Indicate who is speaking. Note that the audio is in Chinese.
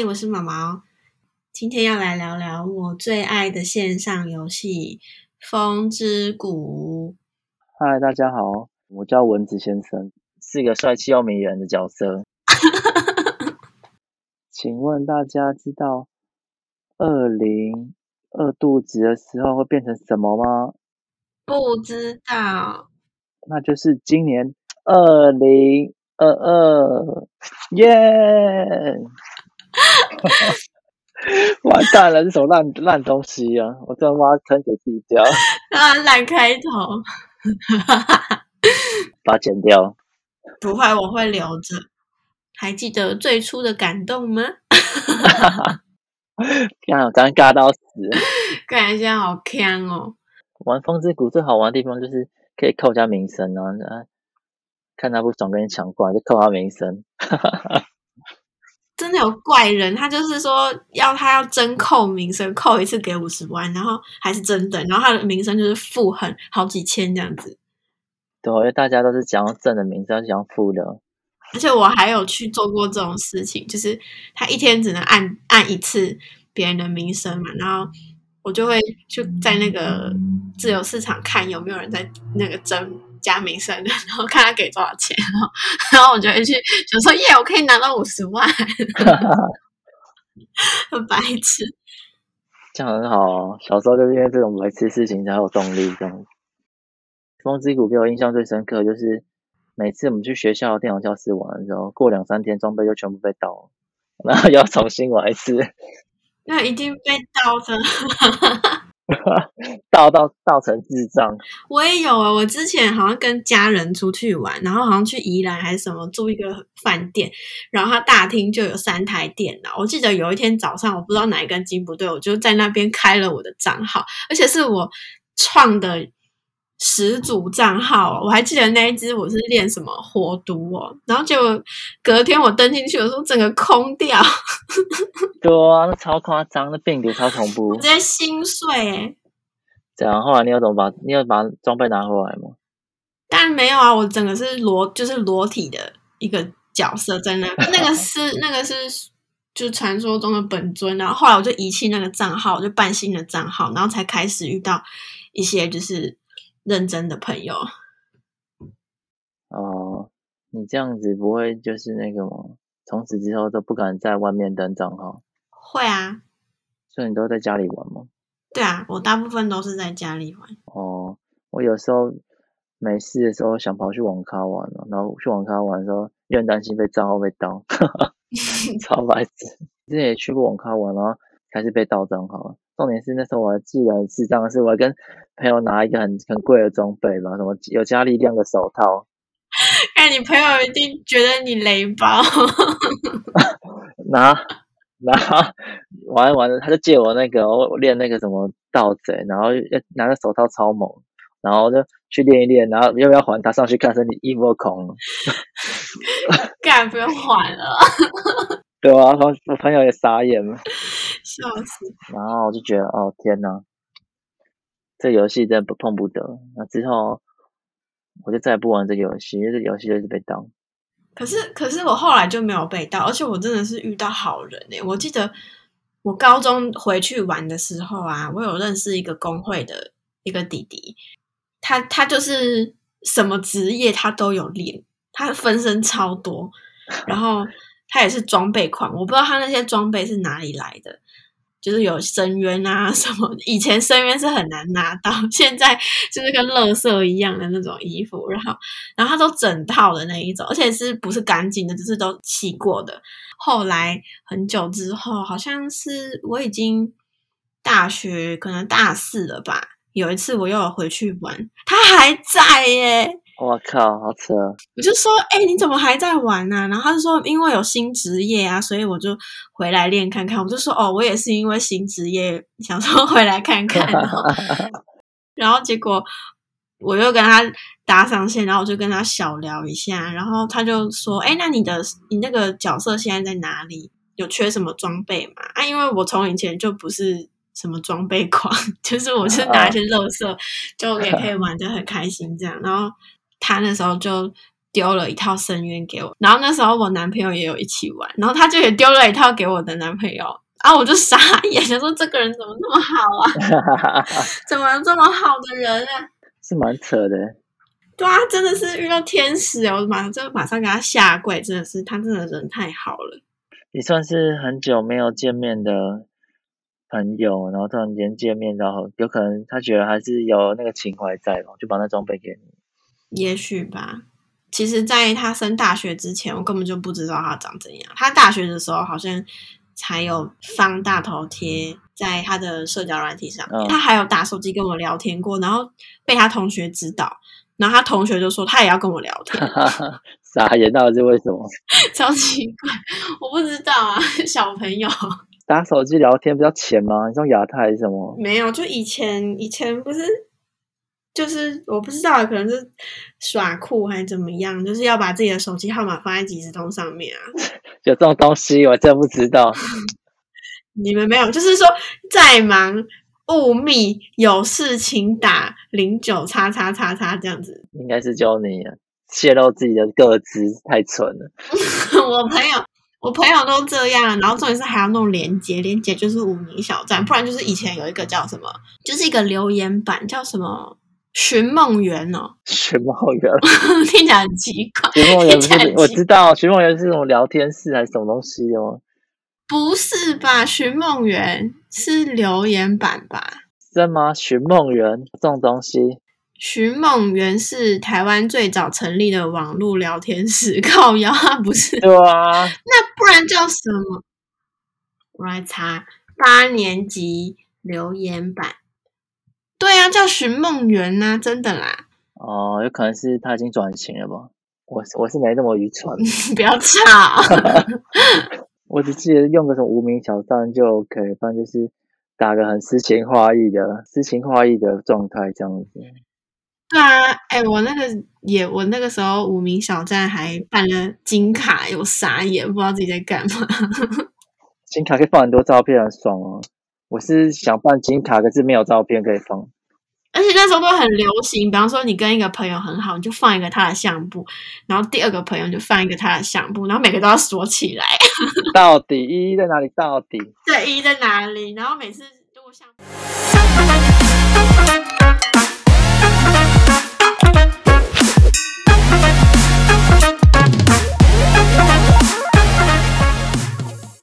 Speaker 1: 嗨，我是毛毛，今天要来聊聊我最爱的线上游戏《风之谷》。
Speaker 2: 嗨，大家好，我叫蚊子先生，是一个帅气又迷人的角色。请问大家知道二零饿肚子的时候会变成什么吗？
Speaker 1: 不知道。
Speaker 2: 那就是今年二零二二，耶！完蛋了，这什么烂烂东西啊！我他妈坑给自己掉
Speaker 1: 啊！烂开头，
Speaker 2: 把它剪掉。
Speaker 1: 不会，我会留着。还记得最初的感动吗？
Speaker 2: 刚好尴尬到死。
Speaker 1: 感觉现在好坑哦！
Speaker 2: 玩风之谷最好玩的地方就是可以扣人家名声啊！看他不爽跟你抢怪，就扣他名声。
Speaker 1: 真的有怪人，他就是说要他要真扣名声，扣一次给五十万，然后还是真的，然后他的名声就是负很好几千这样子。
Speaker 2: 对，因为大家都是讲正的名声，讲负的。
Speaker 1: 而且我还有去做过这种事情，就是他一天只能按按一次别人的名声嘛，然后我就会去在那个自由市场看有没有人在那个真。加名声的，然后看他给多少钱，然后，然后我就会去，就说耶，我可以拿到五十万，很白痴。
Speaker 2: 这样很好哦，小时候就是因为这种白痴事情才有动力这样。风之谷给我印象最深刻，就是每次我们去学校电脑教室玩的时候，过两三天装备就全部被盗，然后要重新玩一次。
Speaker 1: 那一定被盗的。
Speaker 2: 盗到造成智障，
Speaker 1: 我也有啊！我之前好像跟家人出去玩，然后好像去宜兰还是什么住一个饭店，然后他大厅就有三台电脑。我记得有一天早上，我不知道哪一根筋不对，我就在那边开了我的账号，而且是我创的。始祖账号，我还记得那一只我是练什么火毒哦，然后结果隔天我登进去的时候，整个空掉。
Speaker 2: 对啊，那超夸张，那病毒超恐怖，
Speaker 1: 我直接心碎哎。
Speaker 2: 这样，后来你要怎么把你要把装备拿回来吗？
Speaker 1: 当然没有啊，我整个是裸，就是裸体的一个角色在那，那个是 那个是就传说中的本尊，然后后来我就遗弃那个账号，我就办新的账号，然后才开始遇到一些就是。认真的朋友
Speaker 2: 哦，你这样子不会就是那个吗？从此之后都不敢在外面登账号？
Speaker 1: 会啊，
Speaker 2: 所以你都在家里玩吗？
Speaker 1: 对啊，我大部分都是在家里玩。
Speaker 2: 哦，我有时候没事的时候想跑去网咖玩了，然后去网咖玩的时候又很担心被账号被盗，超白痴。之前也去过网咖玩，然后还是被盗账号。重点是那时候我还记得很智障的是，我还跟朋友拿一个很很贵的装备吧，什么有加力量的手套。
Speaker 1: 看你朋友一定觉得你雷包。
Speaker 2: 拿拿玩玩的，他就借我那个我练那个什么盗贼，然后拿个手套超猛，然后就去练一练，然后要不要还他上去看身体衣服空了？
Speaker 1: 干不用还了。
Speaker 2: 对啊，我朋友也傻眼了。
Speaker 1: 笑死！
Speaker 2: 然后我就觉得，哦天哪，这游戏真碰不得。那之后我就再也不玩这个游戏，因为这游戏就是被盗。
Speaker 1: 可是，可是我后来就没有被盗，而且我真的是遇到好人诶。我记得我高中回去玩的时候啊，我有认识一个工会的一个弟弟，他他就是什么职业他都有练，他分身超多，然后他也是装备狂，我不知道他那些装备是哪里来的。就是有深渊啊 什么，以前深渊是很难拿到，现在就是跟垃圾一样的那种衣服，然后然后他都整套的那一种，而且是不是干净的，只是都洗过的。后来很久之后，好像是我已经大学可能大四了吧，有一次我又回去玩，他还在耶。
Speaker 2: 我靠，好扯！
Speaker 1: 我就说，哎、欸，你怎么还在玩呢、啊？然后他就说，因为有新职业啊，所以我就回来练看看。我就说，哦，我也是因为新职业，想说回来看看。然后，然后结果我又跟他搭上线，然后我就跟他小聊一下，然后他就说，哎、欸，那你的你那个角色现在在哪里？有缺什么装备吗？啊，因为我从以前就不是什么装备狂，就是我是拿一些肉色，就也可以玩得很开心这样。然后。他那时候就丢了一套深渊给我，然后那时候我男朋友也有一起玩，然后他就也丢了一套给我的男朋友，然后我就傻眼，想说这个人怎么那么好啊？怎么这么好的人啊？
Speaker 2: 是蛮扯的。
Speaker 1: 对啊，真的是遇到天使哦！我马上就马上给他下跪，真的是他真的人太好了。
Speaker 2: 你算是很久没有见面的朋友，然后突然间见面，然后有可能他觉得还是有那个情怀在吧，就把那装备给你。
Speaker 1: 也许吧。其实，在他升大学之前，我根本就不知道他长怎样。他大学的时候好像才有放大头贴在他的社交软体上面，嗯、他还有打手机跟我聊天过，然后被他同学知道，然后他同学就说他也要跟我聊天。
Speaker 2: 傻眼，到底是为什么？
Speaker 1: 超奇怪，我不知道啊，小朋友
Speaker 2: 打手机聊天不要钱吗？你用亚太还是什么？
Speaker 1: 没有，就以前以前不是。就是我不知道，可能是耍酷还是怎么样，就是要把自己的手机号码放在即时通上面啊。
Speaker 2: 有这种东西，我真不知道。
Speaker 1: 你们没有，就是说再忙勿密，有事请打零九叉叉叉叉这样子。
Speaker 2: 应该是教你泄露自己的个资，太蠢了。
Speaker 1: 我朋友，我朋友都这样，然后重点是还要弄连接，连接就是无名小站，不然就是以前有一个叫什么，就是一个留言板，叫什么？寻梦园哦，
Speaker 2: 寻梦园
Speaker 1: 听起来很奇怪。
Speaker 2: 寻梦园不是我知道，寻梦园是什么聊天室还是什么东西的吗？
Speaker 1: 不是吧？寻梦园是留言板吧？
Speaker 2: 是吗？寻梦园这种东西，
Speaker 1: 寻梦园是台湾最早成立的网络聊天室，靠腰它不是？
Speaker 2: 对啊，
Speaker 1: 那不然叫什么？我来查八年级留言板。对啊，叫寻梦园呐，真的啦。
Speaker 2: 哦，有可能是他已经转型了吧？我我是没那么愚蠢。
Speaker 1: 不要吵。
Speaker 2: 我只记得用个什么无名小站就 OK，反正就是打个很诗情画意的、诗情画意的状态这样子。
Speaker 1: 对啊，哎、欸，我那个也，我那个时候无名小站还办了金卡，有傻眼，不知道自己在干嘛。
Speaker 2: 金卡可以放很多照片，很爽哦。我是想办金卡，可是没有照片可以放。
Speaker 1: 而且那时候都很流行，比方说你跟一个朋友很好，你就放一个他的相簿，然后第二个朋友就放一个他的相簿，然后每个都要锁起来。
Speaker 2: 到底一一在哪里？到底
Speaker 1: 对，意义在哪里？然后每次如果像。